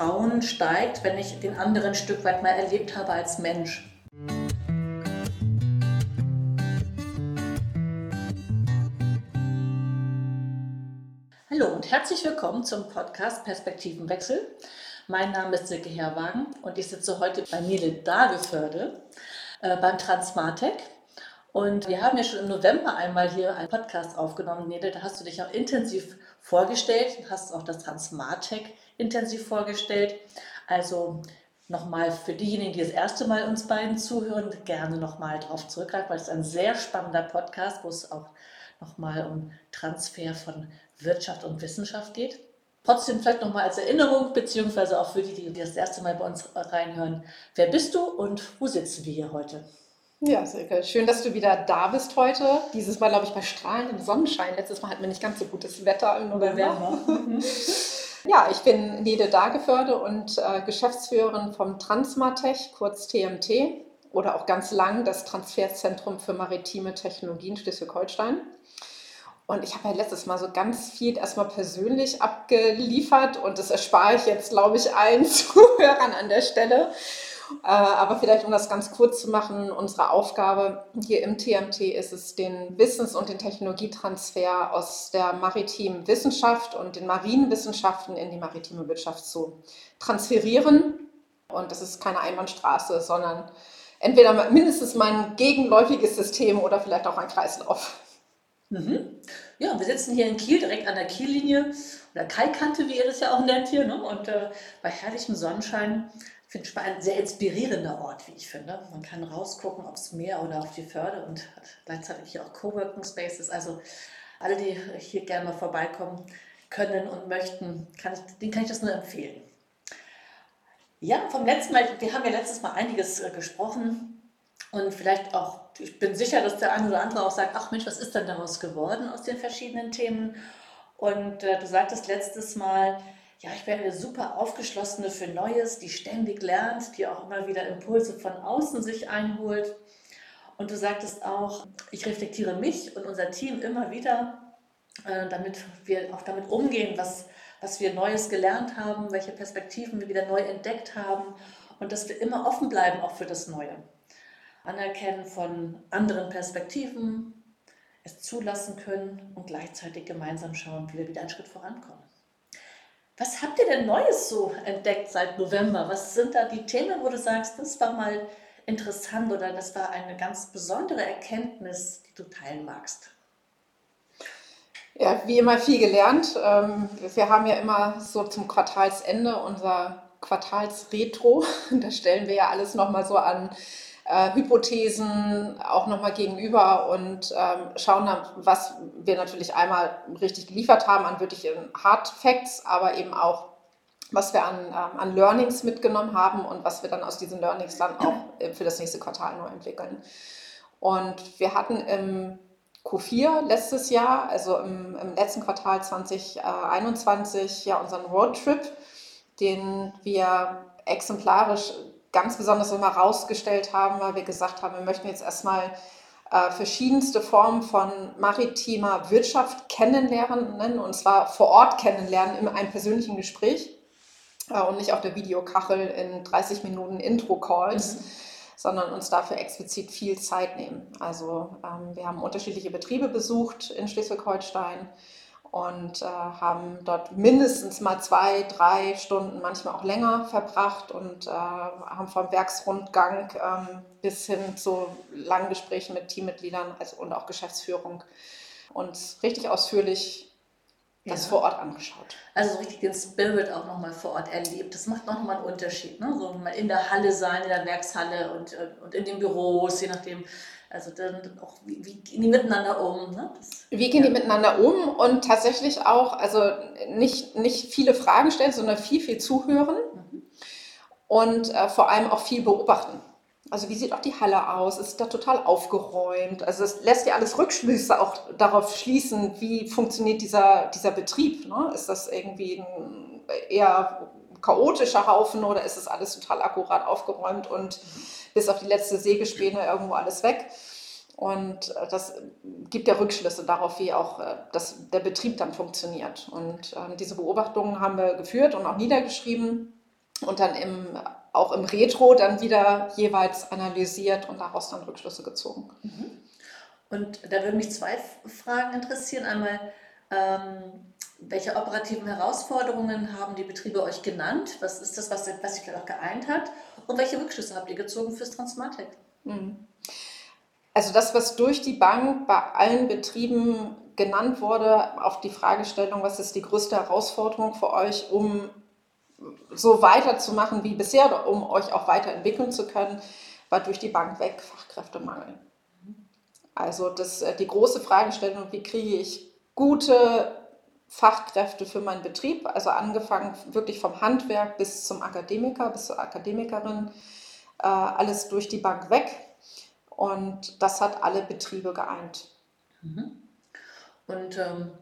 Vertrauen steigt, wenn ich den anderen ein Stück weit mal erlebt habe als Mensch. Hallo und herzlich willkommen zum Podcast Perspektivenwechsel. Mein Name ist Silke Herwagen und ich sitze heute bei Nele Dageförde äh, beim Transmartec. Und wir haben ja schon im November einmal hier einen Podcast aufgenommen, Nele. Da hast du dich auch intensiv vorgestellt, hast auch das Transmartec intensiv vorgestellt. Also nochmal für diejenigen, die das erste Mal uns beiden zuhören, gerne nochmal darauf zurückgreifen, weil es ist ein sehr spannender Podcast, wo es auch nochmal um Transfer von Wirtschaft und Wissenschaft geht. Trotzdem vielleicht nochmal als Erinnerung, beziehungsweise auch für die, die das erste Mal bei uns reinhören. Wer bist du und wo sitzen wir hier heute? Ja, Silke, schön, dass du wieder da bist heute. Dieses Mal, glaube ich, bei strahlendem Sonnenschein. Letztes Mal hatten wir nicht ganz so gutes Wetter im November. ja, ich bin Nede Dageförde und äh, Geschäftsführerin vom Transmatech, kurz TMT, oder auch ganz lang das Transferzentrum für maritime Technologien Schleswig-Holstein. Und ich habe ja letztes Mal so ganz viel erstmal persönlich abgeliefert und das erspare ich jetzt, glaube ich, allen Zuhörern an der Stelle. Äh, aber vielleicht, um das ganz kurz zu machen, unsere Aufgabe hier im TMT ist es, den Wissens- und den Technologietransfer aus der maritimen Wissenschaft und den marinen Wissenschaften in die maritime Wirtschaft zu transferieren. Und das ist keine Einbahnstraße, sondern entweder mindestens mein gegenläufiges System oder vielleicht auch ein Kreislauf. Mhm. Ja, wir sitzen hier in Kiel, direkt an der Kiellinie oder Kaikante, wie ihr das ja auch nennt hier. Ne? Und äh, bei herrlichem Sonnenschein finde ich ein sehr inspirierender Ort, wie ich finde. Man kann rausgucken aufs Meer oder auf die Förde und hat gleichzeitig hier auch Coworking Spaces. Also alle, die hier gerne mal vorbeikommen können und möchten, kann ich, denen kann ich das nur empfehlen. Ja, vom letzten Mal, wir haben ja letztes Mal einiges äh, gesprochen und vielleicht auch, ich bin sicher, dass der eine oder andere auch sagt, ach Mensch, was ist denn daraus geworden aus den verschiedenen Themen? Und äh, du sagtest letztes Mal, ja, ich bin eine super aufgeschlossene für Neues, die ständig lernt, die auch immer wieder Impulse von außen sich einholt. Und du sagtest auch, ich reflektiere mich und unser Team immer wieder, äh, damit wir auch damit umgehen, was, was wir Neues gelernt haben, welche Perspektiven wir wieder neu entdeckt haben und dass wir immer offen bleiben auch für das Neue. Anerkennen von anderen Perspektiven, es zulassen können und gleichzeitig gemeinsam schauen, wie wir wieder einen Schritt vorankommen. Was habt ihr denn Neues so entdeckt seit November? Was sind da die Themen, wo du sagst, das war mal interessant oder das war eine ganz besondere Erkenntnis, die du teilen magst? Ja, wie immer viel gelernt. Ähm, wir haben ja immer so zum Quartalsende unser Quartalsretro. Da stellen wir ja alles nochmal so an äh, Hypothesen auch nochmal gegenüber und ähm, schauen dann, was wir natürlich einmal richtig geliefert haben an wirklichen Hard Facts, aber eben auch, was wir an, ähm, an Learnings mitgenommen haben und was wir dann aus diesen Learnings dann auch für das nächste Quartal neu entwickeln. Und wir hatten im Q4 letztes Jahr, also im, im letzten Quartal 2021, ja unseren Roadtrip, den wir exemplarisch ganz besonders immer rausgestellt haben, weil wir gesagt haben, wir möchten jetzt erstmal äh, verschiedenste Formen von maritimer Wirtschaft kennenlernen und zwar vor Ort kennenlernen in einem persönlichen Gespräch äh, und nicht auf der Videokachel in 30 Minuten Intro-Calls. Mhm. sondern uns dafür explizit viel Zeit nehmen. Also ähm, wir haben unterschiedliche Betriebe besucht in Schleswig-Holstein, und äh, haben dort mindestens mal zwei, drei Stunden, manchmal auch länger verbracht und äh, haben vom Werksrundgang ähm, bis hin zu langen Gesprächen mit Teammitgliedern also, und auch Geschäftsführung uns richtig ausführlich das vor Ort angeschaut. Also so richtig den Spirit auch nochmal vor Ort erlebt. Das macht nochmal einen Unterschied. Ne? So mal in der Halle sein, in der Werkshalle und, äh, und in den Büros, je nachdem, also dann auch, wie, wie gehen die miteinander um? Ne? Das, wie gehen ja. die miteinander um und tatsächlich auch, also nicht, nicht viele Fragen stellen, sondern viel, viel zuhören mhm. und äh, vor allem auch viel beobachten. Also wie sieht auch die Halle aus? Ist da total aufgeräumt? Also es lässt ja alles Rückschlüsse auch darauf schließen, wie funktioniert dieser, dieser Betrieb. Ne? Ist das irgendwie ein eher chaotischer Haufen oder ist es alles total akkurat aufgeräumt und bis auf die letzte Sägespäne irgendwo alles weg. Und äh, das gibt ja Rückschlüsse darauf, wie auch äh, das, der Betrieb dann funktioniert. Und äh, diese Beobachtungen haben wir geführt und auch niedergeschrieben. und dann im, auch im Retro dann wieder jeweils analysiert und daraus dann Rückschlüsse gezogen. Mhm. Und da würden mich zwei Fragen interessieren. Einmal, ähm, welche operativen Herausforderungen haben die Betriebe euch genannt? Was ist das, was, was sich vielleicht auch geeint hat? Und welche Rückschlüsse habt ihr gezogen fürs Transmatic? Mhm. Also das, was durch die Bank bei allen Betrieben genannt wurde, auf die Fragestellung, was ist die größte Herausforderung für euch, um so weiterzumachen wie bisher um euch auch weiterentwickeln zu können, war durch die Bank weg Fachkräftemangel. Also das, äh, die große Fragestellung, wie kriege ich gute Fachkräfte für meinen Betrieb, also angefangen wirklich vom Handwerk bis zum Akademiker, bis zur Akademikerin, äh, alles durch die Bank weg. Und das hat alle Betriebe geeint. Mhm. Und ähm,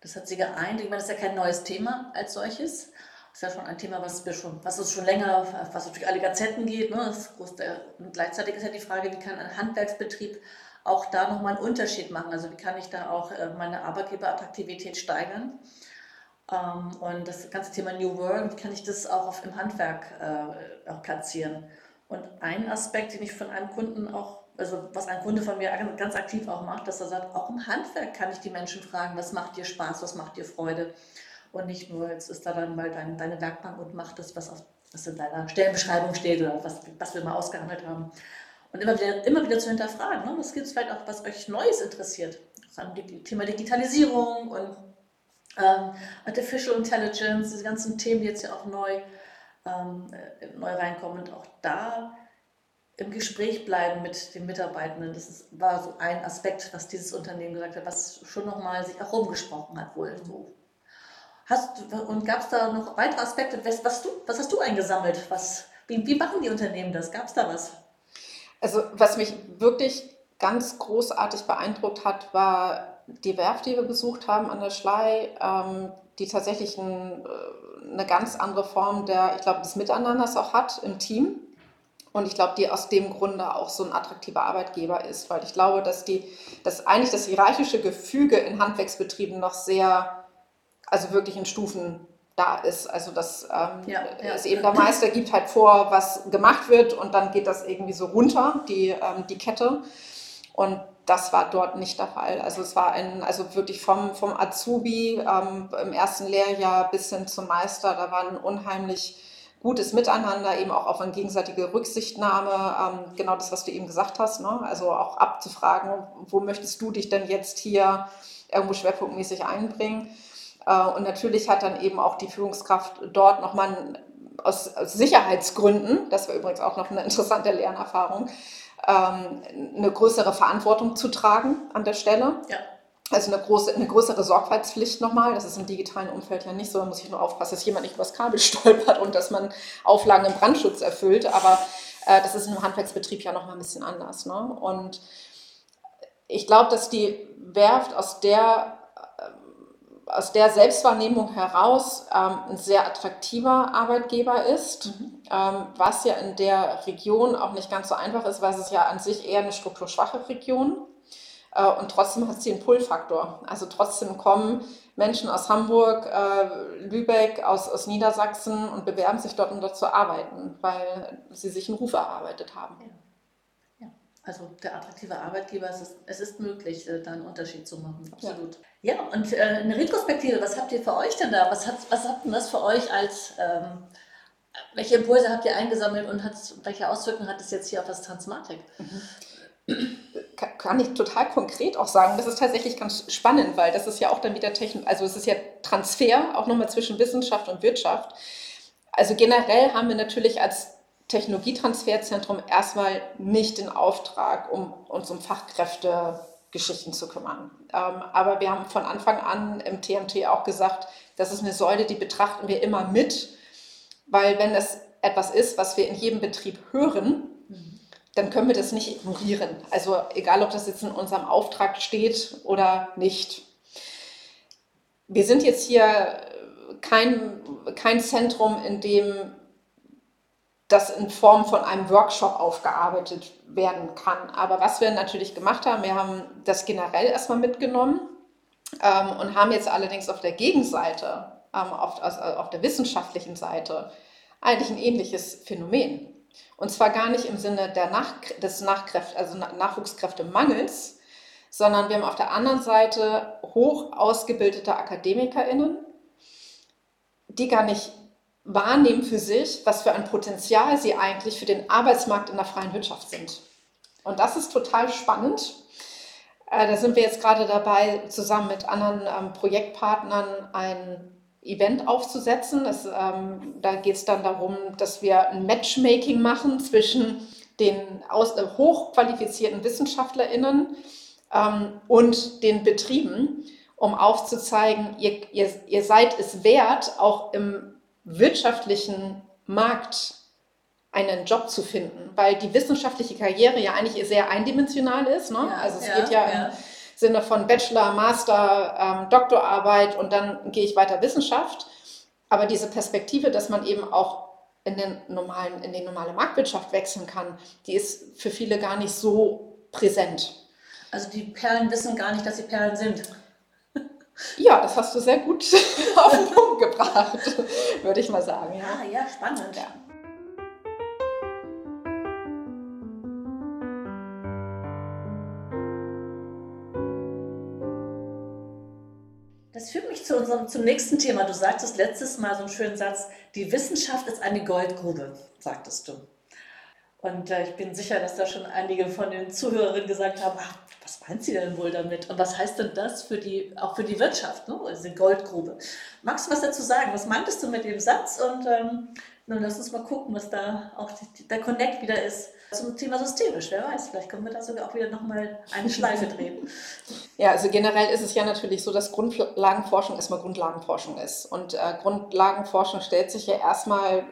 das hat sie geeint. Ich meine, das ist ja kein neues Thema als solches. Das ist ja schon ein Thema, was wir schon, was uns schon länger, was durch alle Gazetten geht. Ne? Das große, und gleichzeitig ist ja die Frage, wie kann ein Handwerksbetrieb auch da nochmal einen Unterschied machen? Also wie kann ich da auch äh, meine Arbeitgeberattraktivität steigern? Ähm, und das ganze Thema New Work, wie kann ich das auch im Handwerk äh, auch platzieren? Und ein Aspekt, den ich von einem Kunden auch, also was ein Kunde von mir ganz aktiv auch macht, dass er sagt, auch im Handwerk kann ich die Menschen fragen, was macht dir Spaß, was macht dir Freude? Und nicht nur, jetzt ist da dann mal dein, deine Werkbank und macht das, was, auf, was in deiner Stellenbeschreibung steht oder was, was wir mal ausgehandelt haben. Und immer wieder, immer wieder zu hinterfragen, ne? was gibt es vielleicht auch, was euch Neues interessiert? Das Thema Digitalisierung und ähm, Artificial Intelligence, diese ganzen Themen, die jetzt ja auch neu ähm, äh, neu reinkommen und auch da im Gespräch bleiben mit den Mitarbeitenden. Das ist, war so ein Aspekt, was dieses Unternehmen gesagt hat, was schon nochmal sich auch rumgesprochen hat wohl so. Hast, und gab es da noch weitere Aspekte? Was, was, du, was hast du eingesammelt? Was, wie, wie machen die Unternehmen das? Gab es da was? Also was mich wirklich ganz großartig beeindruckt hat, war die Werft, die wir besucht haben an der Schlei, ähm, die tatsächlich ein, äh, eine ganz andere Form der, ich glaube, des Miteinanders auch hat im Team. Und ich glaube, die aus dem Grunde auch so ein attraktiver Arbeitgeber ist, weil ich glaube, dass die, dass eigentlich das hierarchische Gefüge in Handwerksbetrieben noch sehr, also wirklich in Stufen da ist. Also dass ähm, ja, ja. es eben der Meister gibt halt vor, was gemacht wird und dann geht das irgendwie so runter, die, ähm, die Kette. Und das war dort nicht der Fall. Also es war ein, also wirklich vom, vom Azubi ähm, im ersten Lehrjahr bis hin zum Meister, da war ein unheimlich gutes Miteinander, eben auch auf eine gegenseitige Rücksichtnahme, ähm, genau das, was du eben gesagt hast, ne? also auch abzufragen, wo möchtest du dich denn jetzt hier irgendwo schwerpunktmäßig einbringen. Äh, und natürlich hat dann eben auch die Führungskraft dort nochmal aus, aus Sicherheitsgründen, das war übrigens auch noch eine interessante Lernerfahrung, ähm, eine größere Verantwortung zu tragen an der Stelle. Ja. Also eine, große, eine größere Sorgfaltspflicht nochmal. Das ist im digitalen Umfeld ja nicht so. Da muss ich nur aufpassen, dass jemand nicht übers Kabel stolpert und dass man Auflagen im Brandschutz erfüllt. Aber äh, das ist im Handwerksbetrieb ja nochmal ein bisschen anders. Ne? Und ich glaube, dass die Werft aus der aus der Selbstwahrnehmung heraus ähm, ein sehr attraktiver Arbeitgeber ist, mhm. ähm, was ja in der Region auch nicht ganz so einfach ist, weil es ja an sich eher eine strukturschwache Region. Äh, und trotzdem hat sie einen Pull-Faktor. Also trotzdem kommen Menschen aus Hamburg, äh, Lübeck, aus, aus Niedersachsen und bewerben sich dort, um dort zu arbeiten, weil sie sich einen Ruf erarbeitet haben. Ja. Also der attraktive Arbeitgeber, es ist, es ist möglich, äh, da einen Unterschied zu machen. Absolut. Ja, ja und äh, eine Retrospektive, was habt ihr für euch denn da? Was hat, was hat denn das für euch als, ähm, welche Impulse habt ihr eingesammelt und hat, welche Auswirkungen hat es jetzt hier auf das Transmatic? Mhm. Kann ich total konkret auch sagen. Das ist tatsächlich ganz spannend, weil das ist ja auch dann wieder Technik, also es ist ja Transfer auch nochmal zwischen Wissenschaft und Wirtschaft. Also generell haben wir natürlich als Technologietransferzentrum erstmal nicht den Auftrag, um uns um Fachkräftegeschichten zu kümmern. Ähm, aber wir haben von Anfang an im TMT auch gesagt, das ist eine Säule, die betrachten wir immer mit, weil wenn das etwas ist, was wir in jedem Betrieb hören, dann können wir das nicht ignorieren. Also egal, ob das jetzt in unserem Auftrag steht oder nicht. Wir sind jetzt hier kein, kein Zentrum, in dem das in Form von einem Workshop aufgearbeitet werden kann. Aber was wir natürlich gemacht haben, wir haben das generell erstmal mitgenommen ähm, und haben jetzt allerdings auf der Gegenseite, ähm, auf, also auf der wissenschaftlichen Seite, eigentlich ein ähnliches Phänomen. Und zwar gar nicht im Sinne der Nach des Nachkräft also Nachwuchskräftemangels, sondern wir haben auf der anderen Seite hoch ausgebildete AkademikerInnen, die gar nicht wahrnehmen für sich, was für ein Potenzial sie eigentlich für den Arbeitsmarkt in der freien Wirtschaft sind. Und das ist total spannend. Äh, da sind wir jetzt gerade dabei, zusammen mit anderen ähm, Projektpartnern ein Event aufzusetzen. Das, ähm, da geht es dann darum, dass wir ein Matchmaking machen zwischen den aus, äh, hochqualifizierten WissenschaftlerInnen ähm, und den Betrieben, um aufzuzeigen, ihr, ihr, ihr seid es wert, auch im wirtschaftlichen Markt einen Job zu finden, weil die wissenschaftliche Karriere ja eigentlich sehr eindimensional ist. Ne? Ja, also es ja, geht ja, ja, im Sinne von Bachelor, Master, ähm, Doktorarbeit und dann gehe ich weiter Wissenschaft. Aber diese Perspektive, dass man eben auch in, den normalen, in die normale Marktwirtschaft wechseln kann, die ist für viele gar nicht so präsent. Also die Perlen wissen gar nicht, dass sie Perlen sind. Ja, das hast du sehr gut auf den Punkt gebracht, würde ich mal sagen. Ja, ah, ja, spannend. Ja. Das führt mich zu unserem, zum nächsten Thema. Du sagtest letztes Mal so einen schönen Satz, die Wissenschaft ist eine Goldgrube, sagtest du. Und äh, ich bin sicher, dass da schon einige von den Zuhörerinnen gesagt haben, ach, was meint sie denn wohl damit? Und was heißt denn das für die, auch für die Wirtschaft, ne? diese Goldgrube? Magst du was dazu sagen? Was meintest du mit dem Satz? Und ähm, nun lass uns mal gucken, was da auch die, der Connect wieder ist zum Thema systemisch. Wer weiß, vielleicht können wir da sogar auch wieder nochmal eine Schleife drehen. Ja, also generell ist es ja natürlich so, dass Grundlagenforschung erstmal Grundlagenforschung ist. Und äh, Grundlagenforschung stellt sich ja erstmal,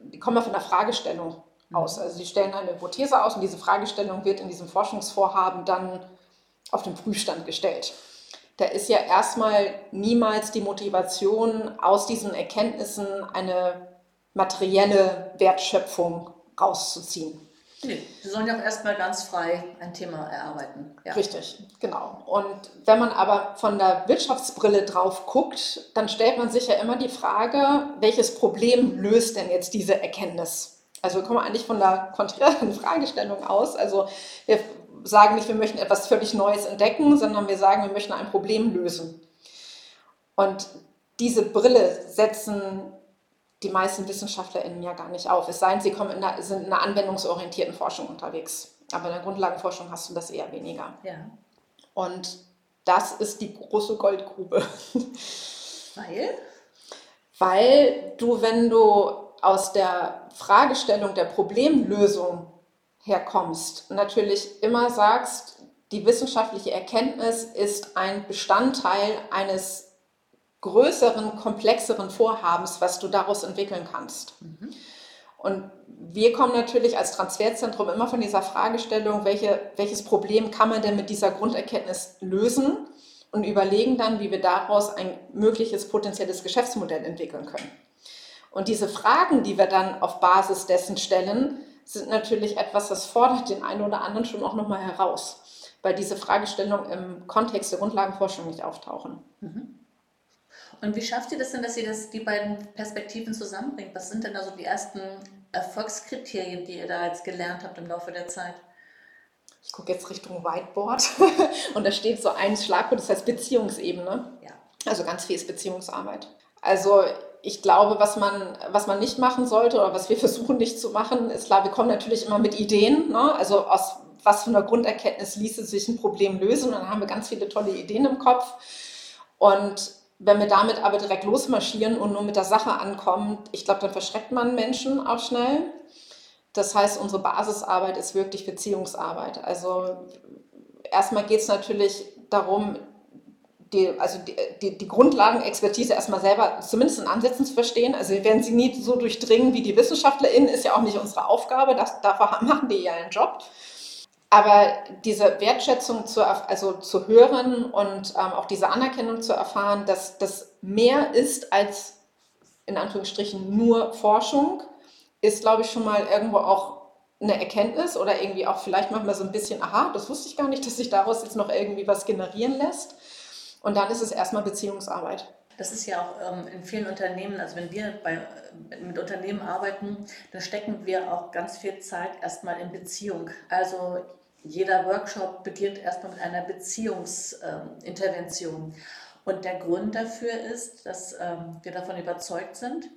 die kommen ja von der Fragestellung aus. Also sie stellen eine Hypothese aus und diese Fragestellung wird in diesem Forschungsvorhaben dann auf den Prüfstand gestellt. Da ist ja erstmal niemals die Motivation, aus diesen Erkenntnissen eine materielle Wertschöpfung rauszuziehen. Nee, sie sollen ja auch erstmal ganz frei ein Thema erarbeiten. Ja. Richtig, genau. Und wenn man aber von der Wirtschaftsbrille drauf guckt, dann stellt man sich ja immer die Frage, welches Problem löst denn jetzt diese Erkenntnis? Also wir kommen eigentlich von der konträren Fragestellung aus. Also wir sagen nicht, wir möchten etwas völlig Neues entdecken, sondern wir sagen, wir möchten ein Problem lösen. Und diese Brille setzen die meisten WissenschaftlerInnen ja gar nicht auf. Es sei denn, sie kommen in einer, sind in einer anwendungsorientierten Forschung unterwegs. Aber in der Grundlagenforschung hast du das eher weniger. Ja. Und das ist die große Goldgrube. Weil? Weil du, wenn du aus der Fragestellung der Problemlösung herkommst, natürlich immer sagst, die wissenschaftliche Erkenntnis ist ein Bestandteil eines größeren, komplexeren Vorhabens, was du daraus entwickeln kannst. Mhm. Und wir kommen natürlich als Transferzentrum immer von dieser Fragestellung, welche, welches Problem kann man denn mit dieser Grunderkenntnis lösen und überlegen dann, wie wir daraus ein mögliches potenzielles Geschäftsmodell entwickeln können. Und diese Fragen, die wir dann auf Basis dessen stellen, sind natürlich etwas, das fordert den einen oder anderen schon auch nochmal heraus, weil diese Fragestellungen im Kontext der Grundlagenforschung nicht auftauchen. Mhm. Und wie schafft ihr das denn, dass ihr das, die beiden Perspektiven zusammenbringt? Was sind denn also die ersten Erfolgskriterien, die ihr da jetzt gelernt habt im Laufe der Zeit? Ich gucke jetzt Richtung Whiteboard und da steht so ein Schlagwort, das heißt Beziehungsebene. Ja. Also ganz viel ist Beziehungsarbeit. Also ich glaube, was man, was man nicht machen sollte oder was wir versuchen nicht zu machen, ist klar, wir kommen natürlich immer mit Ideen. Ne? Also aus was für einer Grunderkenntnis ließe sich ein Problem lösen. Und dann haben wir ganz viele tolle Ideen im Kopf. Und wenn wir damit aber direkt losmarschieren und nur mit der Sache ankommen, ich glaube, dann verschreckt man Menschen auch schnell. Das heißt, unsere Basisarbeit ist wirklich Beziehungsarbeit. Also erstmal geht es natürlich darum, die, also die, die, die Grundlagenexpertise erstmal selber zumindest in Ansätzen zu verstehen. Also wir werden sie nie so durchdringen wie die WissenschaftlerInnen, ist ja auch nicht unsere Aufgabe, das, dafür machen die ja einen Job. Aber diese Wertschätzung zu, also zu hören und ähm, auch diese Anerkennung zu erfahren, dass das mehr ist als in Anführungsstrichen nur Forschung, ist, glaube ich, schon mal irgendwo auch eine Erkenntnis oder irgendwie auch vielleicht manchmal so ein bisschen, aha, das wusste ich gar nicht, dass sich daraus jetzt noch irgendwie was generieren lässt. Und dann ist es erstmal Beziehungsarbeit. Das ist ja auch ähm, in vielen Unternehmen, also wenn wir bei, mit Unternehmen arbeiten, dann stecken wir auch ganz viel Zeit erstmal in Beziehung. Also jeder Workshop beginnt erstmal mit einer Beziehungsintervention. Und der Grund dafür ist, dass ähm, wir davon überzeugt sind,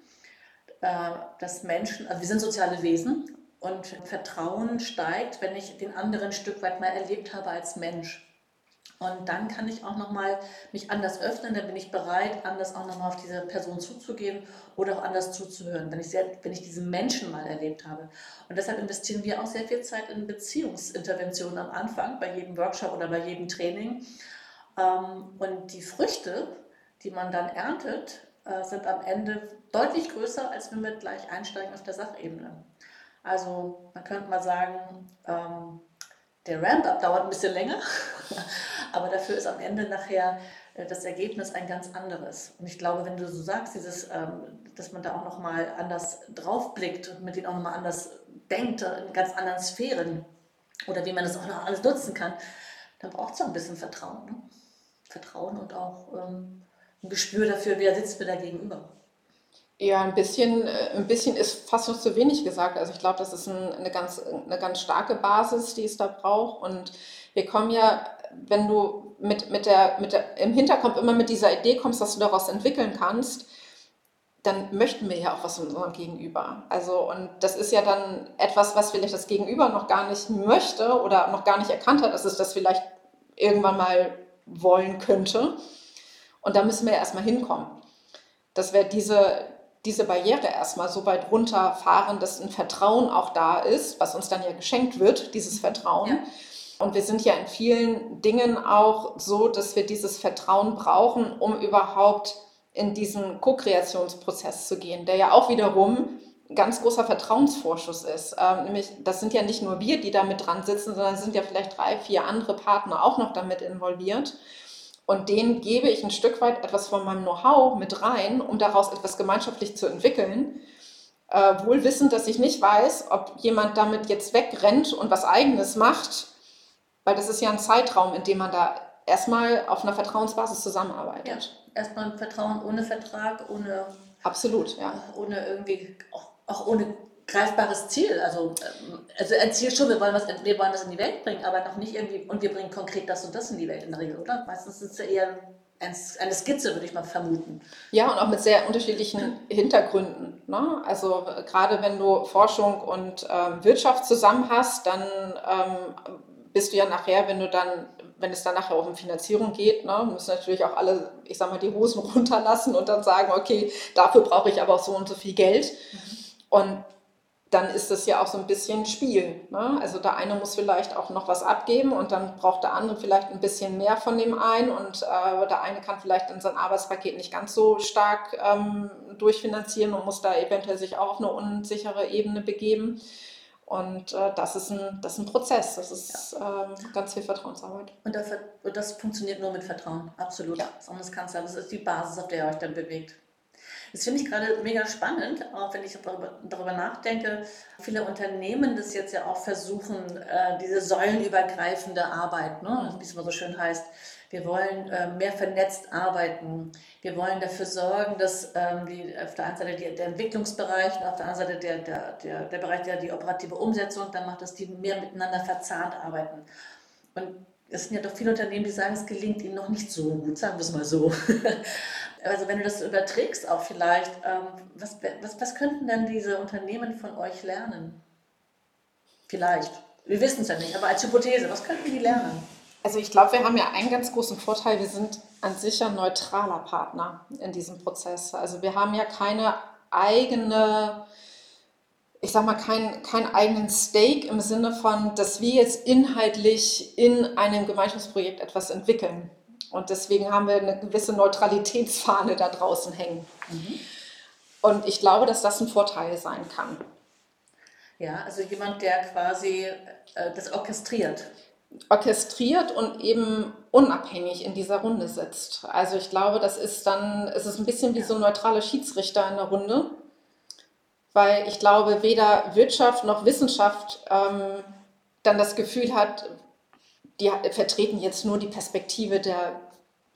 äh, dass Menschen, also wir sind soziale Wesen und Vertrauen steigt, wenn ich den anderen ein Stück weit mal erlebt habe als Mensch. Und dann kann ich auch nochmal mich anders öffnen, dann bin ich bereit, anders auch nochmal auf diese Person zuzugehen oder auch anders zuzuhören, wenn ich, sehr, wenn ich diesen Menschen mal erlebt habe. Und deshalb investieren wir auch sehr viel Zeit in Beziehungsinterventionen am Anfang, bei jedem Workshop oder bei jedem Training. Ähm, und die Früchte, die man dann erntet, äh, sind am Ende deutlich größer, als wenn wir gleich einsteigen auf der Sachebene. Also man könnte mal sagen, ähm, der Ramp-up dauert ein bisschen länger, aber dafür ist am Ende nachher äh, das Ergebnis ein ganz anderes. Und ich glaube, wenn du so sagst, dieses, ähm, dass man da auch nochmal anders draufblickt und mit denen auch nochmal anders denkt, in ganz anderen Sphären oder wie man das auch noch alles nutzen kann, dann braucht es auch ein bisschen Vertrauen. Ne? Vertrauen und auch ähm, ein Gespür dafür, wer sitzt mir da gegenüber. Ja, ein bisschen, äh, ein bisschen ist fast noch zu wenig gesagt. Also ich glaube, das ist ein, eine, ganz, eine ganz starke Basis, die es da braucht. Und wir kommen ja, wenn du mit, mit der, mit der, im Hinterkopf immer mit dieser Idee kommst, dass du daraus entwickeln kannst, dann möchten wir ja auch was von unserem Gegenüber. Also, und das ist ja dann etwas, was vielleicht das Gegenüber noch gar nicht möchte oder noch gar nicht erkannt hat, dass es das vielleicht irgendwann mal wollen könnte. Und da müssen wir ja erstmal hinkommen. Dass wir diese, diese Barriere erstmal so weit runterfahren, dass ein Vertrauen auch da ist, was uns dann ja geschenkt wird, dieses Vertrauen. Ja. Und wir sind ja in vielen Dingen auch so, dass wir dieses Vertrauen brauchen, um überhaupt in diesen Co-Kreationsprozess zu gehen, der ja auch wiederum ein ganz großer Vertrauensvorschuss ist. Ähm, nämlich, das sind ja nicht nur wir, die da mit dran sitzen, sondern sind ja vielleicht drei, vier andere Partner auch noch damit involviert. Und denen gebe ich ein Stück weit etwas von meinem Know-how mit rein, um daraus etwas gemeinschaftlich zu entwickeln. Äh, wohl wissend, dass ich nicht weiß, ob jemand damit jetzt wegrennt und was Eigenes macht, weil das ist ja ein Zeitraum, in dem man da erstmal auf einer Vertrauensbasis zusammenarbeitet. Ja, erstmal Vertrauen ohne Vertrag, ohne. Absolut, ja. Ohne irgendwie, auch, auch ohne greifbares Ziel. Also, ähm, also ein Ziel schon, wir wollen, was, wir wollen was in die Welt bringen, aber noch nicht irgendwie, und wir bringen konkret das und das in die Welt in der Regel, oder? Meistens ist es ja eher eine Skizze, würde ich mal vermuten. Ja, und auch mit sehr unterschiedlichen Hintergründen. Ne? Also gerade wenn du Forschung und ähm, Wirtschaft zusammen hast, dann ähm, bist du ja nachher, wenn du dann, wenn es dann nachher auch um Finanzierung geht, ne, müssen natürlich auch alle, ich sag mal, die Hosen runterlassen und dann sagen, okay, dafür brauche ich aber auch so und so viel Geld. Mhm. Und dann ist das ja auch so ein bisschen Spiel. Ne? Also der eine muss vielleicht auch noch was abgeben und dann braucht der andere vielleicht ein bisschen mehr von dem einen und äh, der eine kann vielleicht in sein Arbeitspaket nicht ganz so stark ähm, durchfinanzieren und muss da eventuell sich auch auf eine unsichere Ebene begeben. Und äh, das, ist ein, das ist ein Prozess, das ist ja. ähm, ganz viel Vertrauensarbeit. Und das, und das, funktioniert nur mit Vertrauen, absolut. Ja. Sonst das ist die Basis, auf der ihr euch dann bewegt. Das finde ich gerade mega spannend, auch wenn ich darüber, darüber, nachdenke. Viele Unternehmen das jetzt ja auch versuchen, äh, diese säulenübergreifende Arbeit, ne, wie es immer so schön heißt. Wir wollen äh, mehr vernetzt arbeiten. Wir wollen dafür sorgen, dass ähm, die, auf der einen Seite die, der Entwicklungsbereich und auf der anderen Seite der, der, der, der Bereich der die operative Umsetzung, dann macht, dass die mehr miteinander verzahnt arbeiten. Und es sind ja doch viele Unternehmen, die sagen, es gelingt ihnen noch nicht so gut, sagen wir es mal so. Also wenn du das überträgst auch vielleicht, ähm, was, was, was könnten denn diese Unternehmen von euch lernen? Vielleicht. Wir wissen es ja nicht, aber als Hypothese, was könnten die lernen? Also ich glaube, wir haben ja einen ganz großen Vorteil, wir sind an sich ein neutraler Partner in diesem Prozess. Also wir haben ja keine eigene, ich sag mal, keinen kein eigenen Stake im Sinne von, dass wir jetzt inhaltlich in einem Gemeinschaftsprojekt etwas entwickeln. Und deswegen haben wir eine gewisse Neutralitätsfahne da draußen hängen. Mhm. Und ich glaube, dass das ein Vorteil sein kann. Ja, also jemand, der quasi äh, das orchestriert. Orchestriert und eben unabhängig in dieser Runde sitzt. Also ich glaube, das ist dann, es ist ein bisschen wie so ein neutraler Schiedsrichter in der Runde, weil ich glaube, weder Wirtschaft noch Wissenschaft ähm, dann das Gefühl hat, die vertreten jetzt nur die Perspektive der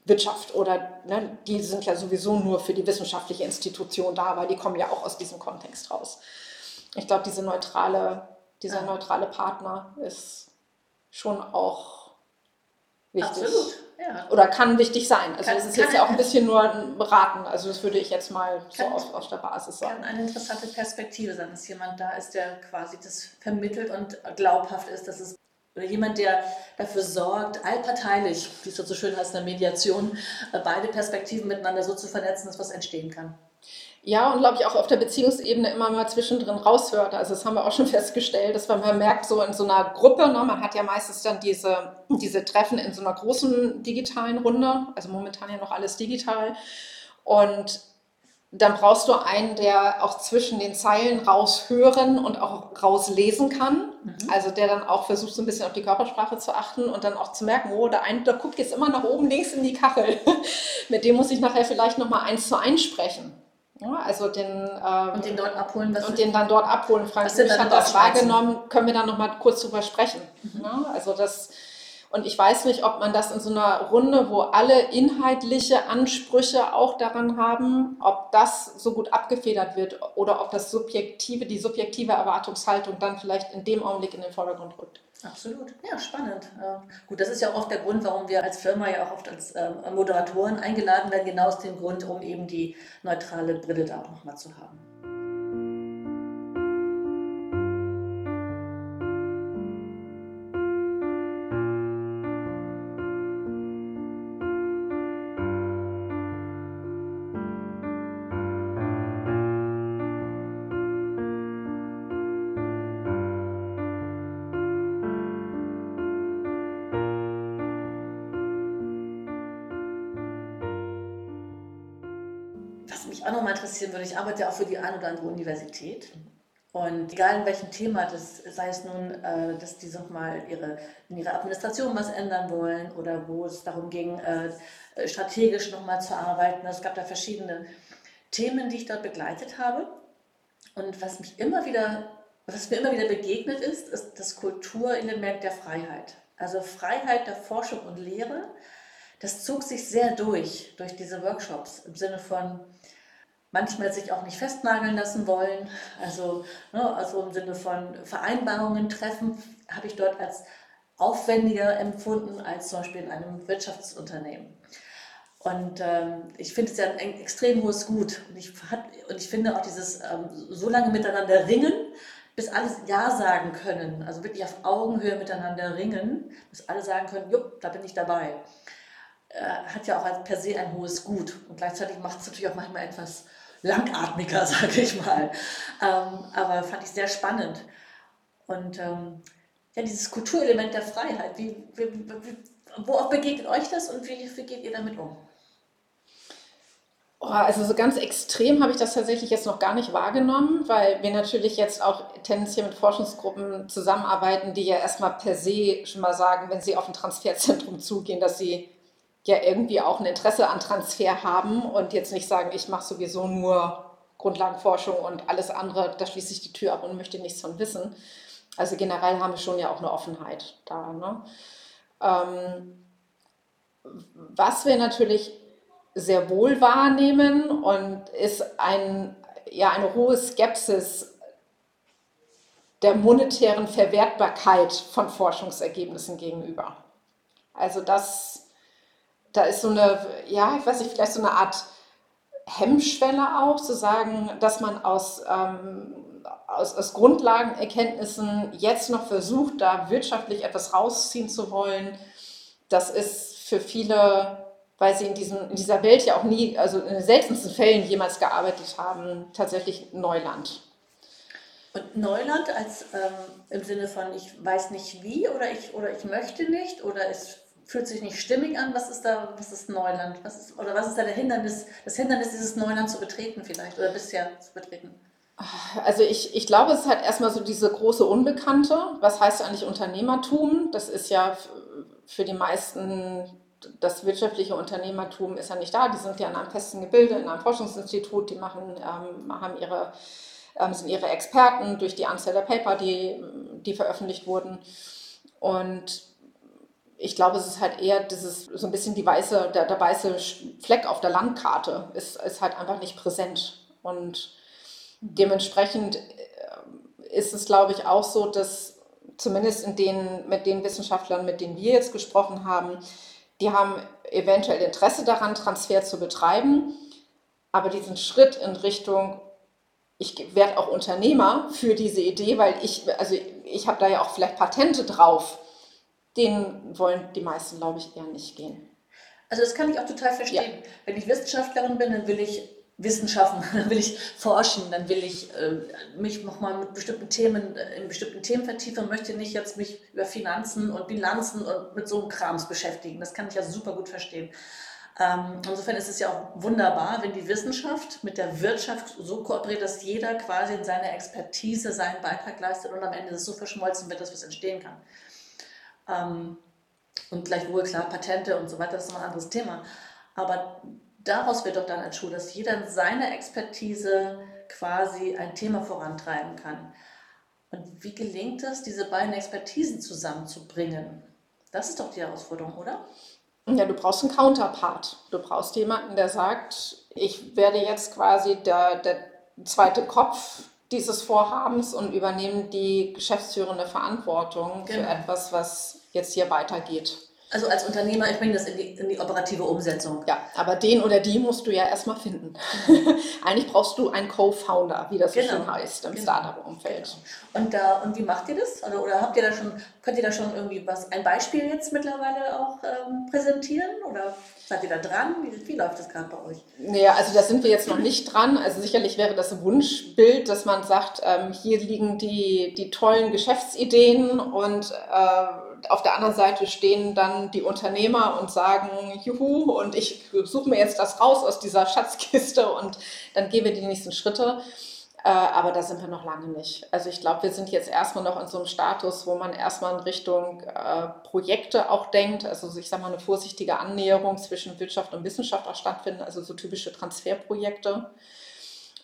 Wirtschaft oder ne, die sind ja sowieso nur für die wissenschaftliche Institution da, weil die kommen ja auch aus diesem Kontext raus. Ich glaube, diese neutrale, dieser neutrale Partner ist schon auch wichtig. Absolut. Ja. Oder kann wichtig sein. Also es ist jetzt ja auch ein bisschen nur ein Beraten. Also das würde ich jetzt mal so aus, aus der Basis sagen. Kann eine interessante Perspektive sein, dass jemand da ist, der quasi das vermittelt und glaubhaft ist, dass es oder jemand, der dafür sorgt, allparteilich, wie es so schön heißt in der Mediation, äh, beide Perspektiven miteinander so zu vernetzen, dass was entstehen kann. Ja, und glaube ich auch auf der Beziehungsebene immer mal zwischendrin raushört. Also das haben wir auch schon festgestellt, dass man merkt, so in so einer Gruppe, ne, man hat ja meistens dann diese, diese Treffen in so einer großen digitalen Runde, also momentan ja noch alles digital. Und dann brauchst du einen, der auch zwischen den Zeilen raushören und auch rauslesen kann. Mhm. Also der dann auch versucht, so ein bisschen auf die Körpersprache zu achten und dann auch zu merken, oh, der eine, der guckt jetzt immer nach oben links in die Kachel. Mit dem muss ich nachher vielleicht nochmal eins zu eins sprechen. Ja, also den, ähm, und den dort abholen. und den dann dort abholen. Frank, ich habe das wahrgenommen, können wir dann nochmal kurz drüber sprechen. Mhm. Ja, also das und ich weiß nicht, ob man das in so einer Runde, wo alle inhaltliche Ansprüche auch daran haben, ob das so gut abgefedert wird oder ob das subjektive, die subjektive Erwartungshaltung dann vielleicht in dem Augenblick in den Vordergrund rückt. Absolut, ja, spannend. Gut, das ist ja auch oft der Grund, warum wir als Firma ja auch oft als äh, Moderatoren eingeladen werden, genau aus dem Grund, um eben die neutrale Brille da auch nochmal zu haben. Interessieren würde, ich arbeite ja auch für die eine oder andere Universität. Und egal in welchem Thema, das sei es nun, äh, dass die mal ihre, in ihrer Administration was ändern wollen oder wo es darum ging, äh, strategisch nochmal zu arbeiten. Es gab da verschiedene Themen, die ich dort begleitet habe. Und was mich immer wieder, was mir immer wieder begegnet ist, ist das Kulturelement der Freiheit. Also Freiheit der Forschung und Lehre, das zog sich sehr durch, durch diese Workshops im Sinne von, manchmal sich auch nicht festnageln lassen wollen. Also, ne, also im Sinne von Vereinbarungen treffen, habe ich dort als aufwendiger empfunden als zum Beispiel in einem Wirtschaftsunternehmen. Und ähm, ich finde es ja ein extrem hohes Gut. Und ich, hat, und ich finde auch dieses ähm, so lange miteinander ringen, bis alle Ja sagen können, also wirklich auf Augenhöhe miteinander ringen, bis alle sagen können, jupp, da bin ich dabei, äh, hat ja auch als per se ein hohes Gut. Und gleichzeitig macht es natürlich auch manchmal etwas langatmiger, sage ich mal. Ähm, aber fand ich sehr spannend. Und ähm, ja, dieses Kulturelement der Freiheit, wie, wie, wie, worauf begegnet euch das und wie, wie geht ihr damit um? Oh, also so ganz extrem habe ich das tatsächlich jetzt noch gar nicht wahrgenommen, weil wir natürlich jetzt auch tendenziell mit Forschungsgruppen zusammenarbeiten, die ja erstmal per se schon mal sagen, wenn sie auf ein Transferzentrum zugehen, dass sie ja irgendwie auch ein Interesse an Transfer haben und jetzt nicht sagen, ich mache sowieso nur Grundlagenforschung und alles andere, da schließe ich die Tür ab und möchte nichts von wissen. Also generell haben wir schon ja auch eine Offenheit da. Ne? Ähm, was wir natürlich sehr wohl wahrnehmen und ist ein, ja, eine hohe Skepsis der monetären Verwertbarkeit von Forschungsergebnissen gegenüber. Also das da ist so eine, ja, ich weiß nicht, vielleicht so eine Art Hemmschwelle auch, zu sagen, dass man aus, ähm, aus, aus Grundlagenerkenntnissen jetzt noch versucht, da wirtschaftlich etwas rausziehen zu wollen. Das ist für viele, weil sie in, diesem, in dieser Welt ja auch nie, also in den seltensten Fällen jemals gearbeitet haben, tatsächlich Neuland. Und Neuland als ähm, im Sinne von ich weiß nicht wie oder ich oder ich möchte nicht oder es fühlt sich nicht stimmig an. Was ist da, was ist Neuland? Was ist, oder was ist da der Hindernis, das Hindernis, dieses Neuland zu betreten vielleicht oder bisher zu betreten? Also ich, ich glaube, es ist halt erstmal so diese große Unbekannte. Was heißt eigentlich Unternehmertum? Das ist ja für die meisten, das wirtschaftliche Unternehmertum ist ja nicht da. Die sind ja in einem festen Gebilde, in einem Forschungsinstitut, die machen, ähm, haben ihre, ähm, sind ihre Experten durch die Anzahl der Paper, die, die veröffentlicht wurden. Und ich glaube, es ist halt eher dieses, so ein bisschen die weiße, der, der weiße Fleck auf der Landkarte ist, ist halt einfach nicht präsent. Und dementsprechend äh, ist es, glaube ich, auch so, dass zumindest in den, mit den Wissenschaftlern, mit denen wir jetzt gesprochen haben, die haben eventuell Interesse daran, Transfer zu betreiben, aber diesen Schritt in Richtung, ich werde auch Unternehmer für diese Idee, weil ich, also ich habe da ja auch vielleicht Patente drauf, den wollen die meisten, glaube ich, eher nicht gehen. Also das kann ich auch total verstehen. Ja. Wenn ich Wissenschaftlerin bin, dann will ich Wissenschaften, dann will ich forschen, dann will ich äh, mich nochmal mit bestimmten Themen, äh, in bestimmten Themen vertiefen, möchte nicht jetzt mich über Finanzen und Bilanzen und mit so einem Krams beschäftigen. Das kann ich ja super gut verstehen. Ähm, insofern ist es ja auch wunderbar, wenn die Wissenschaft mit der Wirtschaft so kooperiert, dass jeder quasi in seiner Expertise seinen Beitrag leistet und am Ende das so verschmolzen wird, dass was entstehen kann. Ähm, und gleichwohl, klar, Patente und so weiter, das ist noch ein anderes Thema. Aber daraus wird doch dann ein Schuh, dass jeder in seiner Expertise quasi ein Thema vorantreiben kann. Und wie gelingt es, diese beiden Expertisen zusammenzubringen? Das ist doch die Herausforderung, oder? Ja, du brauchst einen Counterpart. Du brauchst jemanden, der sagt, ich werde jetzt quasi der, der zweite Kopf dieses Vorhabens und übernehme die geschäftsführende Verantwortung genau. für etwas, was jetzt hier weitergeht. Also als Unternehmer, ich bringe das in die, in die, operative Umsetzung. Ja, aber den oder die musst du ja erstmal finden. Eigentlich brauchst du einen Co-Founder, wie das so genau. schön heißt im genau. Startup-Umfeld. Genau. Und, da, und wie macht ihr das? Oder, oder habt ihr da schon, könnt ihr da schon irgendwie was, ein Beispiel jetzt mittlerweile auch ähm, präsentieren? Oder seid ihr da dran? Wie, wie läuft das gerade bei euch? Naja, also da sind wir jetzt noch nicht dran. Also sicherlich wäre das ein Wunschbild, dass man sagt, ähm, hier liegen die, die tollen Geschäftsideen und äh, auf der anderen Seite stehen dann die Unternehmer und sagen, juhu, und ich suche mir jetzt das raus aus dieser Schatzkiste und dann gehen wir die nächsten Schritte. Äh, aber da sind wir noch lange nicht. Also ich glaube, wir sind jetzt erstmal noch in so einem Status, wo man erstmal in Richtung äh, Projekte auch denkt. Also ich sage mal, eine vorsichtige Annäherung zwischen Wirtschaft und Wissenschaft auch stattfinden, also so typische Transferprojekte.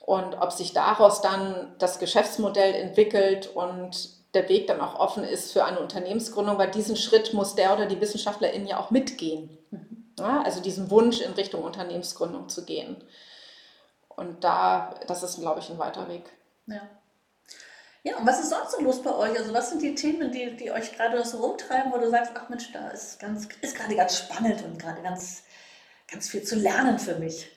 Und ob sich daraus dann das Geschäftsmodell entwickelt und der Weg dann auch offen ist für eine Unternehmensgründung, weil diesen Schritt muss der oder die Wissenschaftlerin ja auch mitgehen. Mhm. Ja, also diesen Wunsch in Richtung Unternehmensgründung zu gehen. Und da, das ist, glaube ich, ein weiter Weg. Ja. Ja, und was ist sonst so los bei euch? Also was sind die Themen, die, die euch gerade so rumtreiben, wo du sagst, ach Mensch, da ist, ganz, ist gerade ganz spannend und gerade ganz, ganz viel zu lernen für mich?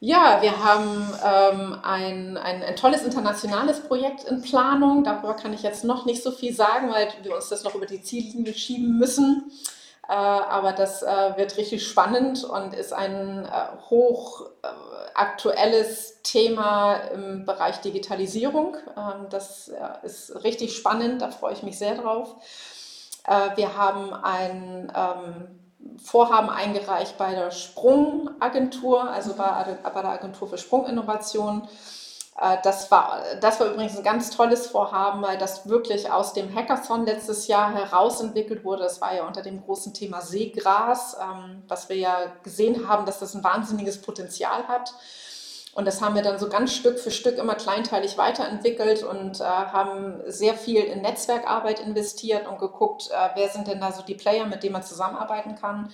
Ja, wir haben ähm, ein, ein, ein tolles internationales Projekt in Planung. Darüber kann ich jetzt noch nicht so viel sagen, weil wir uns das noch über die Ziellinie schieben müssen. Äh, aber das äh, wird richtig spannend und ist ein äh, hoch äh, Thema im Bereich Digitalisierung. Ähm, das äh, ist richtig spannend, da freue ich mich sehr drauf. Äh, wir haben ein ähm, Vorhaben eingereicht bei der Sprungagentur, also bei, bei der Agentur für Sprunginnovation. Äh, das war, das war übrigens ein ganz tolles Vorhaben, weil das wirklich aus dem Hackathon letztes Jahr herausentwickelt wurde. Das war ja unter dem großen Thema Seegras, ähm, was wir ja gesehen haben, dass das ein wahnsinniges Potenzial hat. Und das haben wir dann so ganz Stück für Stück immer kleinteilig weiterentwickelt und äh, haben sehr viel in Netzwerkarbeit investiert und geguckt, äh, wer sind denn da so die Player, mit denen man zusammenarbeiten kann.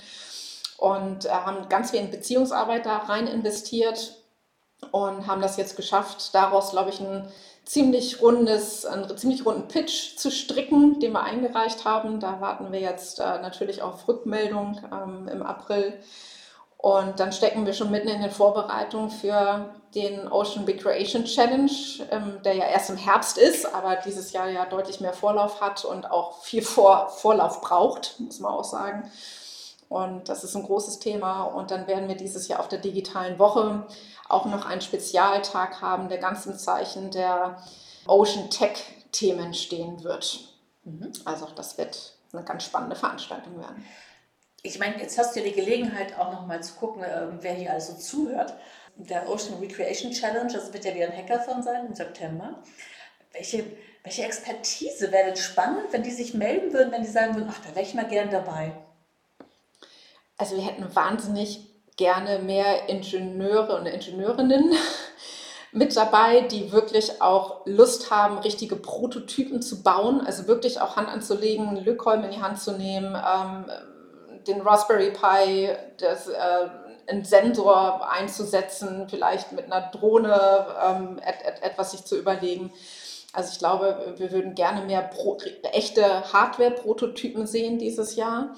Und äh, haben ganz viel in Beziehungsarbeit da rein investiert und haben das jetzt geschafft, daraus, glaube ich, ein ziemlich rundes, einen ziemlich runden Pitch zu stricken, den wir eingereicht haben. Da warten wir jetzt äh, natürlich auf Rückmeldung ähm, im April. Und dann stecken wir schon mitten in den Vorbereitungen für den Ocean Recreation Challenge, ähm, der ja erst im Herbst ist, aber dieses Jahr ja deutlich mehr Vorlauf hat und auch viel Vor Vorlauf braucht, muss man auch sagen. Und das ist ein großes Thema. Und dann werden wir dieses Jahr auf der digitalen Woche auch noch einen Spezialtag haben, der ganz im Zeichen der Ocean Tech Themen stehen wird. Mhm. Also das wird eine ganz spannende Veranstaltung werden ich meine, jetzt hast du ja die Gelegenheit auch noch mal zu gucken, ähm, wer hier also zuhört. Der Ocean Recreation Challenge, das wird ja wieder ein Hackathon sein im September. Welche, welche Expertise wäre denn spannend, wenn die sich melden würden, wenn die sagen würden, ach, da wäre ich mal gern dabei? Also wir hätten wahnsinnig gerne mehr Ingenieure und Ingenieurinnen. mit dabei, die wirklich auch Lust haben, richtige Prototypen zu bauen, also wirklich auch Hand anzulegen, Lötkolben in die Hand zu nehmen, ähm, den Raspberry Pi, das, äh, einen Sensor einzusetzen, vielleicht mit einer Drohne ähm, et, et, etwas sich zu überlegen. Also ich glaube, wir würden gerne mehr Pro echte Hardware-Prototypen sehen dieses Jahr.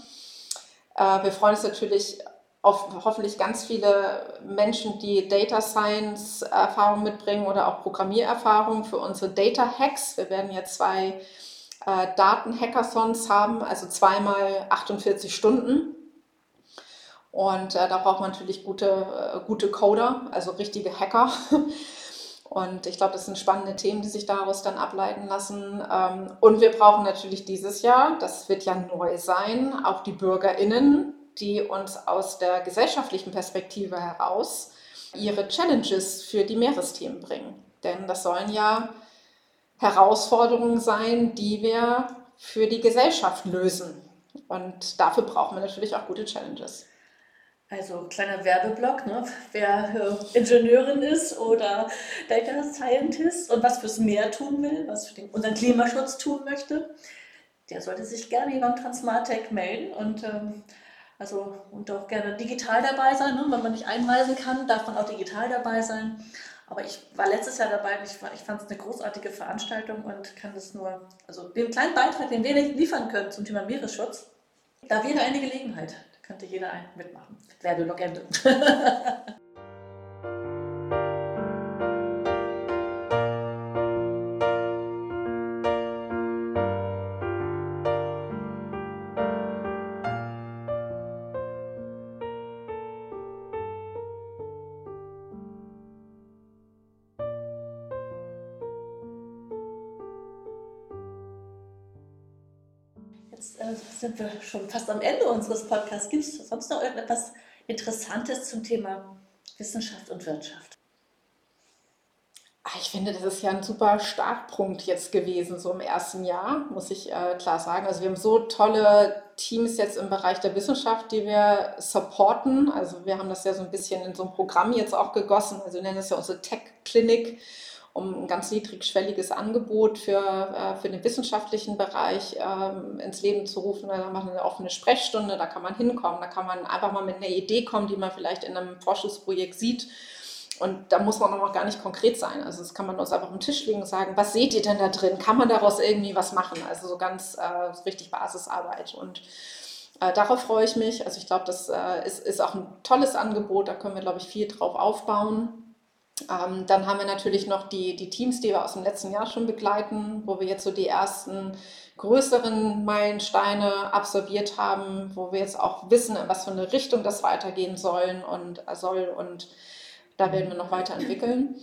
Äh, wir freuen uns natürlich auf hoffentlich ganz viele Menschen, die Data Science Erfahrung mitbringen oder auch Programmiererfahrung für unsere Data Hacks. Wir werden jetzt zwei äh, Daten-Hackathons haben, also zweimal 48 Stunden. Und äh, da braucht man natürlich gute, äh, gute Coder, also richtige Hacker. Und ich glaube, das sind spannende Themen, die sich daraus dann ableiten lassen. Ähm, und wir brauchen natürlich dieses Jahr, das wird ja neu sein, auch die BürgerInnen, die uns aus der gesellschaftlichen Perspektive heraus ihre Challenges für die Meeresthemen bringen. Denn das sollen ja Herausforderungen sein, die wir für die Gesellschaft lösen. Und dafür brauchen wir natürlich auch gute Challenges. Also kleiner Werbeblock, ne? wer äh, Ingenieurin ist oder Data Scientist und was fürs Meer tun will, was für den, unseren Klimaschutz tun möchte, der sollte sich gerne hier beim Transmartech melden und ähm, also und auch gerne digital dabei sein. Ne? Wenn man nicht einreisen kann, darf man auch digital dabei sein. Aber ich war letztes Jahr dabei und ich, ich fand es eine großartige Veranstaltung und kann das nur, also den kleinen Beitrag, den wir liefern können zum Thema Meeresschutz, da wäre eine Gelegenheit. Da könnte jeder einen mitmachen. Werbelogende. sind wir schon fast am Ende unseres Podcasts. Gibt es sonst noch irgendetwas Interessantes zum Thema Wissenschaft und Wirtschaft? Ah, ich finde, das ist ja ein super Startpunkt jetzt gewesen, so im ersten Jahr, muss ich äh, klar sagen. Also wir haben so tolle Teams jetzt im Bereich der Wissenschaft, die wir supporten. Also wir haben das ja so ein bisschen in so ein Programm jetzt auch gegossen. Also wir nennen das ja unsere Tech-Klinik um ein ganz niedrigschwelliges Angebot für, äh, für den wissenschaftlichen Bereich ähm, ins Leben zu rufen. Da machen wir eine offene Sprechstunde, da kann man hinkommen, da kann man einfach mal mit einer Idee kommen, die man vielleicht in einem Forschungsprojekt sieht. Und da muss man auch noch gar nicht konkret sein. Also das kann man uns einfach auf den Tisch legen und sagen, was seht ihr denn da drin? Kann man daraus irgendwie was machen? Also so ganz äh, richtig Basisarbeit. Und äh, darauf freue ich mich. Also ich glaube, das äh, ist, ist auch ein tolles Angebot. Da können wir, glaube ich, viel drauf aufbauen. Ähm, dann haben wir natürlich noch die, die Teams, die wir aus dem letzten Jahr schon begleiten, wo wir jetzt so die ersten größeren Meilensteine absolviert haben, wo wir jetzt auch wissen, in was für eine Richtung das weitergehen sollen und äh, soll und da werden wir noch weiterentwickeln.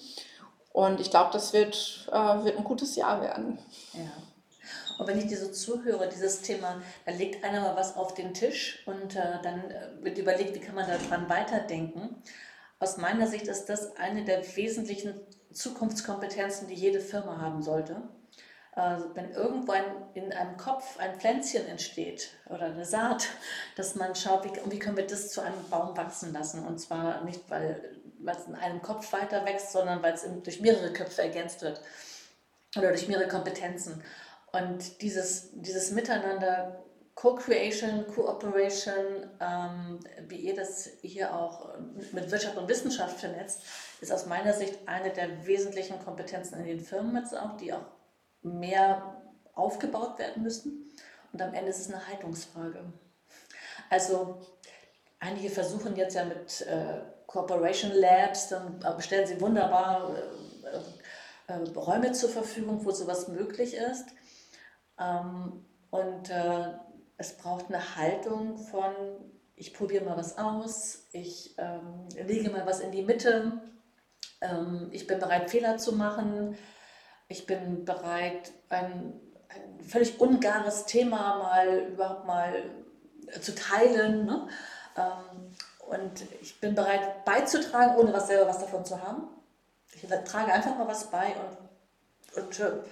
Und ich glaube, das wird, äh, wird ein gutes Jahr werden. Ja. Und wenn ich dir so zuhöre, dieses Thema, da legt einer mal was auf den Tisch und äh, dann äh, wird überlegt, wie kann man daran weiterdenken. Aus meiner Sicht ist das eine der wesentlichen Zukunftskompetenzen, die jede Firma haben sollte. Also wenn irgendwo ein, in einem Kopf ein Pflänzchen entsteht oder eine Saat, dass man schaut, wie, wie können wir das zu einem Baum wachsen lassen. Und zwar nicht, weil es in einem Kopf weiter wächst, sondern weil es durch mehrere Köpfe ergänzt wird oder durch mehrere Kompetenzen. Und dieses, dieses Miteinander Co-Creation, Cooperation, ähm, wie ihr das hier auch mit Wirtschaft und Wissenschaft vernetzt, ist aus meiner Sicht eine der wesentlichen Kompetenzen in den Firmen jetzt auch, die auch mehr aufgebaut werden müssen. Und am Ende ist es eine Haltungsfrage. Also einige versuchen jetzt ja mit äh, Corporation Labs, dann stellen sie wunderbar äh, äh, Räume zur Verfügung, wo sowas möglich ist. Ähm, und äh, es braucht eine Haltung von, ich probiere mal was aus, ich ähm, lege mal was in die Mitte, ähm, ich bin bereit, Fehler zu machen, ich bin bereit, ein, ein völlig ungares Thema mal überhaupt mal zu teilen. Ne? Ähm, und ich bin bereit beizutragen, ohne was selber was davon zu haben. Ich trage einfach mal was bei und, und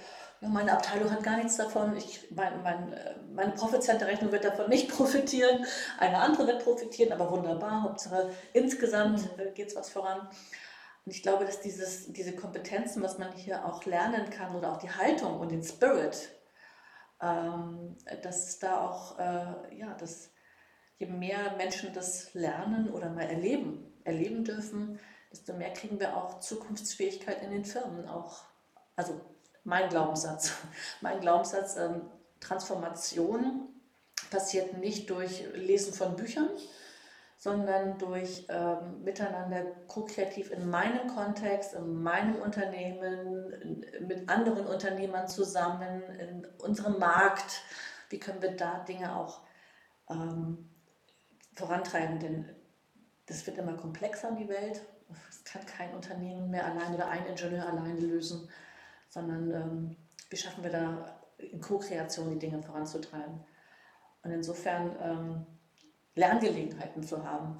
äh, meine Abteilung hat gar nichts davon, ich, mein, mein, äh, meine Profitcenter-Rechnung wird davon nicht profitieren, eine andere wird profitieren, aber wunderbar, Hauptsache insgesamt mhm. Äh, geht es was voran. Und ich glaube, dass dieses, diese Kompetenzen, was man hier auch lernen kann oder auch die Haltung und den Spirit, ähm, dass da auch, äh, ja, dass je mehr Menschen das lernen oder mal erleben, erleben dürfen, desto mehr kriegen wir auch Zukunftsfähigkeit in den Firmen. Auch, also mein Glaubenssatz, mein Glaubenssatz, ähm, Transformation passiert nicht durch Lesen von Büchern, sondern durch ähm, Miteinander ko-kreativ in meinem Kontext, in meinem Unternehmen, mit anderen Unternehmern zusammen, in unserem Markt. Wie können wir da Dinge auch ähm, vorantreiben? Denn das wird immer komplexer in die Welt. Das kann kein Unternehmen mehr alleine oder ein Ingenieur alleine lösen, sondern ähm, wie schaffen wir da in Co-Kreation die Dinge voranzutreiben? Und insofern ähm, Lerngelegenheiten zu haben.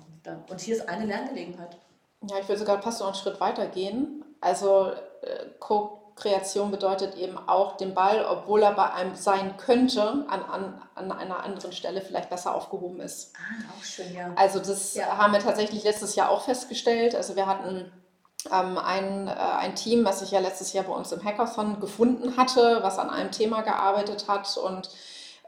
Und hier ist eine Lerngelegenheit. Ja, ich würde sogar fast noch einen Schritt weiter gehen. Also äh, Co-Kreation bedeutet eben auch den Ball, obwohl er bei einem sein könnte, an, an, an einer anderen Stelle vielleicht besser aufgehoben ist. Ah, auch schön, ja. Also das ja. haben wir tatsächlich letztes Jahr auch festgestellt. Also wir hatten ein, äh, ein Team, was sich ja letztes Jahr bei uns im Hackathon gefunden hatte, was an einem Thema gearbeitet hat und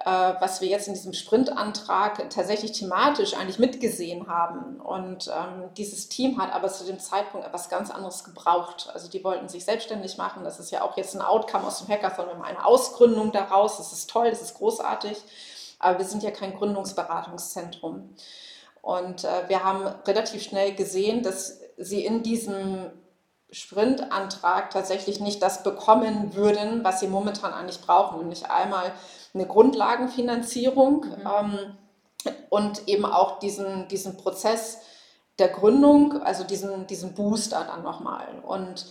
äh, was wir jetzt in diesem Sprintantrag tatsächlich thematisch eigentlich mitgesehen haben. Und ähm, dieses Team hat aber zu dem Zeitpunkt etwas ganz anderes gebraucht. Also die wollten sich selbstständig machen. Das ist ja auch jetzt ein Outcome aus dem Hackathon. Wir haben eine Ausgründung daraus. Das ist toll, das ist großartig. Aber wir sind ja kein Gründungsberatungszentrum. Und äh, wir haben relativ schnell gesehen, dass sie in diesem Sprintantrag tatsächlich nicht das bekommen würden, was sie momentan eigentlich brauchen. Und nicht einmal eine Grundlagenfinanzierung mhm. ähm, und eben auch diesen, diesen Prozess der Gründung, also diesen, diesen Booster dann nochmal. Und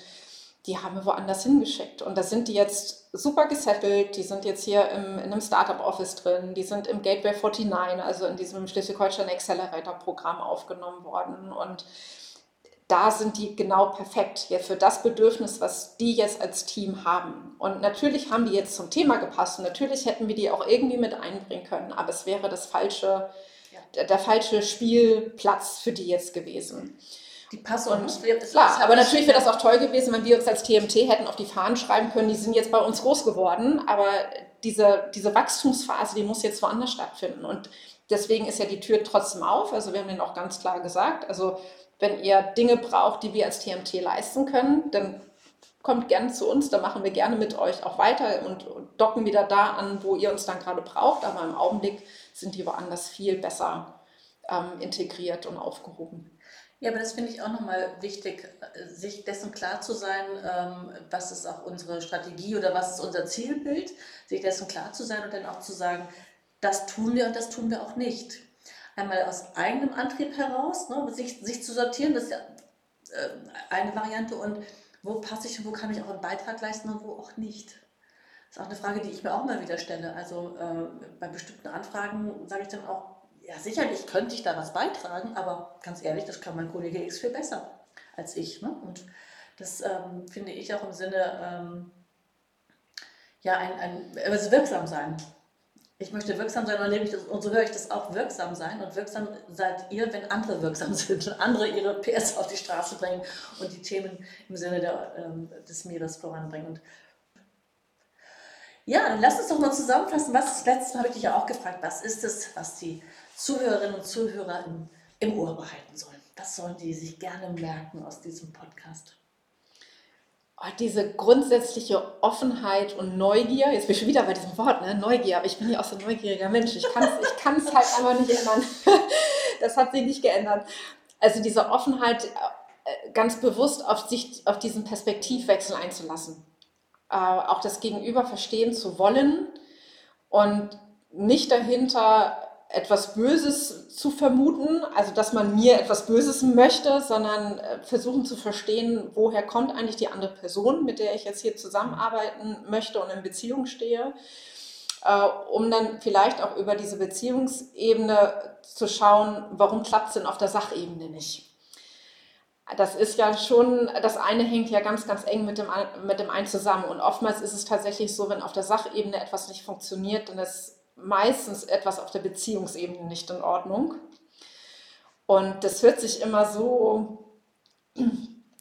die haben wir woanders hingeschickt. Und da sind die jetzt super gesettelt. Die sind jetzt hier im, in einem Startup-Office drin. Die sind im Gateway 49, also in diesem Schleswig-Holstein Accelerator-Programm aufgenommen worden. Und da sind die genau perfekt ja, für das Bedürfnis, was die jetzt als Team haben. Und natürlich haben die jetzt zum Thema gepasst und natürlich hätten wir die auch irgendwie mit einbringen können, aber es wäre das falsche, ja. der, falsche Spielplatz für die jetzt gewesen. Die passen und klar, aber natürlich wäre das auch toll gewesen, wenn wir uns als TMT hätten auf die Fahnen schreiben können, die sind jetzt bei uns groß geworden, aber diese, diese Wachstumsphase, die muss jetzt woanders stattfinden und deswegen ist ja die Tür trotzdem auf, also wir haben den auch ganz klar gesagt, also wenn ihr Dinge braucht, die wir als TMT leisten können, dann kommt gerne zu uns, da machen wir gerne mit euch auch weiter und docken wieder da an, wo ihr uns dann gerade braucht. Aber im Augenblick sind die woanders viel besser ähm, integriert und aufgehoben. Ja, aber das finde ich auch nochmal wichtig, sich dessen klar zu sein, ähm, was ist auch unsere Strategie oder was ist unser Zielbild, sich dessen klar zu sein und dann auch zu sagen, das tun wir und das tun wir auch nicht einmal aus eigenem Antrieb heraus, ne, sich, sich zu sortieren, das ist ja äh, eine Variante und wo passe ich und wo kann ich auch einen Beitrag leisten und wo auch nicht. Das ist auch eine Frage, die ich mir auch mal wieder stelle. Also äh, bei bestimmten Anfragen sage ich dann auch, ja sicherlich könnte ich da was beitragen, aber ganz ehrlich, das kann mein Kollege X viel besser als ich. Ne? Und das ähm, finde ich auch im Sinne, ähm, ja, ein, ein, also wirksam sein ich möchte wirksam sein und so höre ich das auch, wirksam sein. Und wirksam seid ihr, wenn andere wirksam sind und andere ihre PS auf die Straße bringen und die Themen im Sinne der, ähm, des Meeres voranbringen. Und ja, dann lass uns doch mal zusammenfassen, was das letzte Mal habe ich dich ja auch gefragt, was ist es, was die Zuhörerinnen und Zuhörer im, im Ohr behalten sollen? Was sollen die sich gerne merken aus diesem Podcast? Oh, diese grundsätzliche Offenheit und Neugier, jetzt bin ich schon wieder bei diesem Wort, ne? Neugier, aber ich bin ja auch so ein neugieriger Mensch. Ich kann es ich halt einfach nicht ändern. das hat sich nicht geändert. Also diese Offenheit, äh, ganz bewusst auf, sich, auf diesen Perspektivwechsel einzulassen. Äh, auch das Gegenüber verstehen zu wollen und nicht dahinter etwas Böses zu vermuten, also dass man mir etwas Böses möchte, sondern äh, versuchen zu verstehen, woher kommt eigentlich die andere Person, mit der ich jetzt hier zusammenarbeiten möchte und in Beziehung stehe, äh, um dann vielleicht auch über diese Beziehungsebene zu schauen, warum klappt es denn auf der Sachebene nicht. Das ist ja schon, das eine hängt ja ganz, ganz eng mit dem, mit dem einen zusammen. Und oftmals ist es tatsächlich so, wenn auf der Sachebene etwas nicht funktioniert, dann ist meistens etwas auf der Beziehungsebene nicht in Ordnung. Und das hört sich immer so,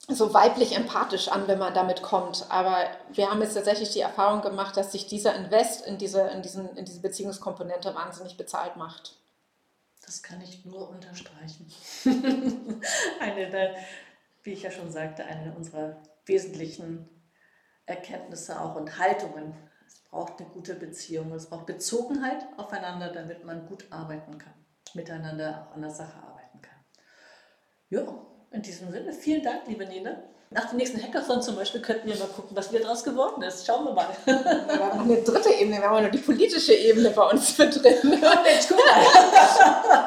so weiblich empathisch an, wenn man damit kommt. Aber wir haben jetzt tatsächlich die Erfahrung gemacht, dass sich dieser Invest in diese, in diesen, in diese Beziehungskomponente wahnsinnig bezahlt macht. Das kann ich nur unterstreichen. eine der, wie ich ja schon sagte, eine unserer wesentlichen Erkenntnisse auch und Haltungen. Braucht eine gute Beziehung. Es braucht Bezogenheit aufeinander, damit man gut arbeiten kann, miteinander auch an der Sache arbeiten kann. Ja, in diesem Sinne, vielen Dank, liebe Nina. Nach dem nächsten Hackathon zum Beispiel könnten wir mal gucken, was wieder daraus geworden ist. Schauen wir mal. Wir haben noch eine dritte Ebene, wir haben noch die politische Ebene bei uns mit drin. Mensch, guck mal.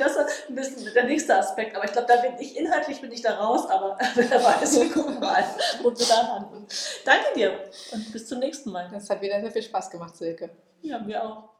das ist ein bisschen der nächste Aspekt. Aber ich glaube, da bin ich inhaltlich bin ich da raus, aber wer weiß, wir gucken mal, wo wir da landen. Danke dir und bis zum nächsten Mal. Das hat wieder sehr viel Spaß gemacht, Silke. Ja, mir auch.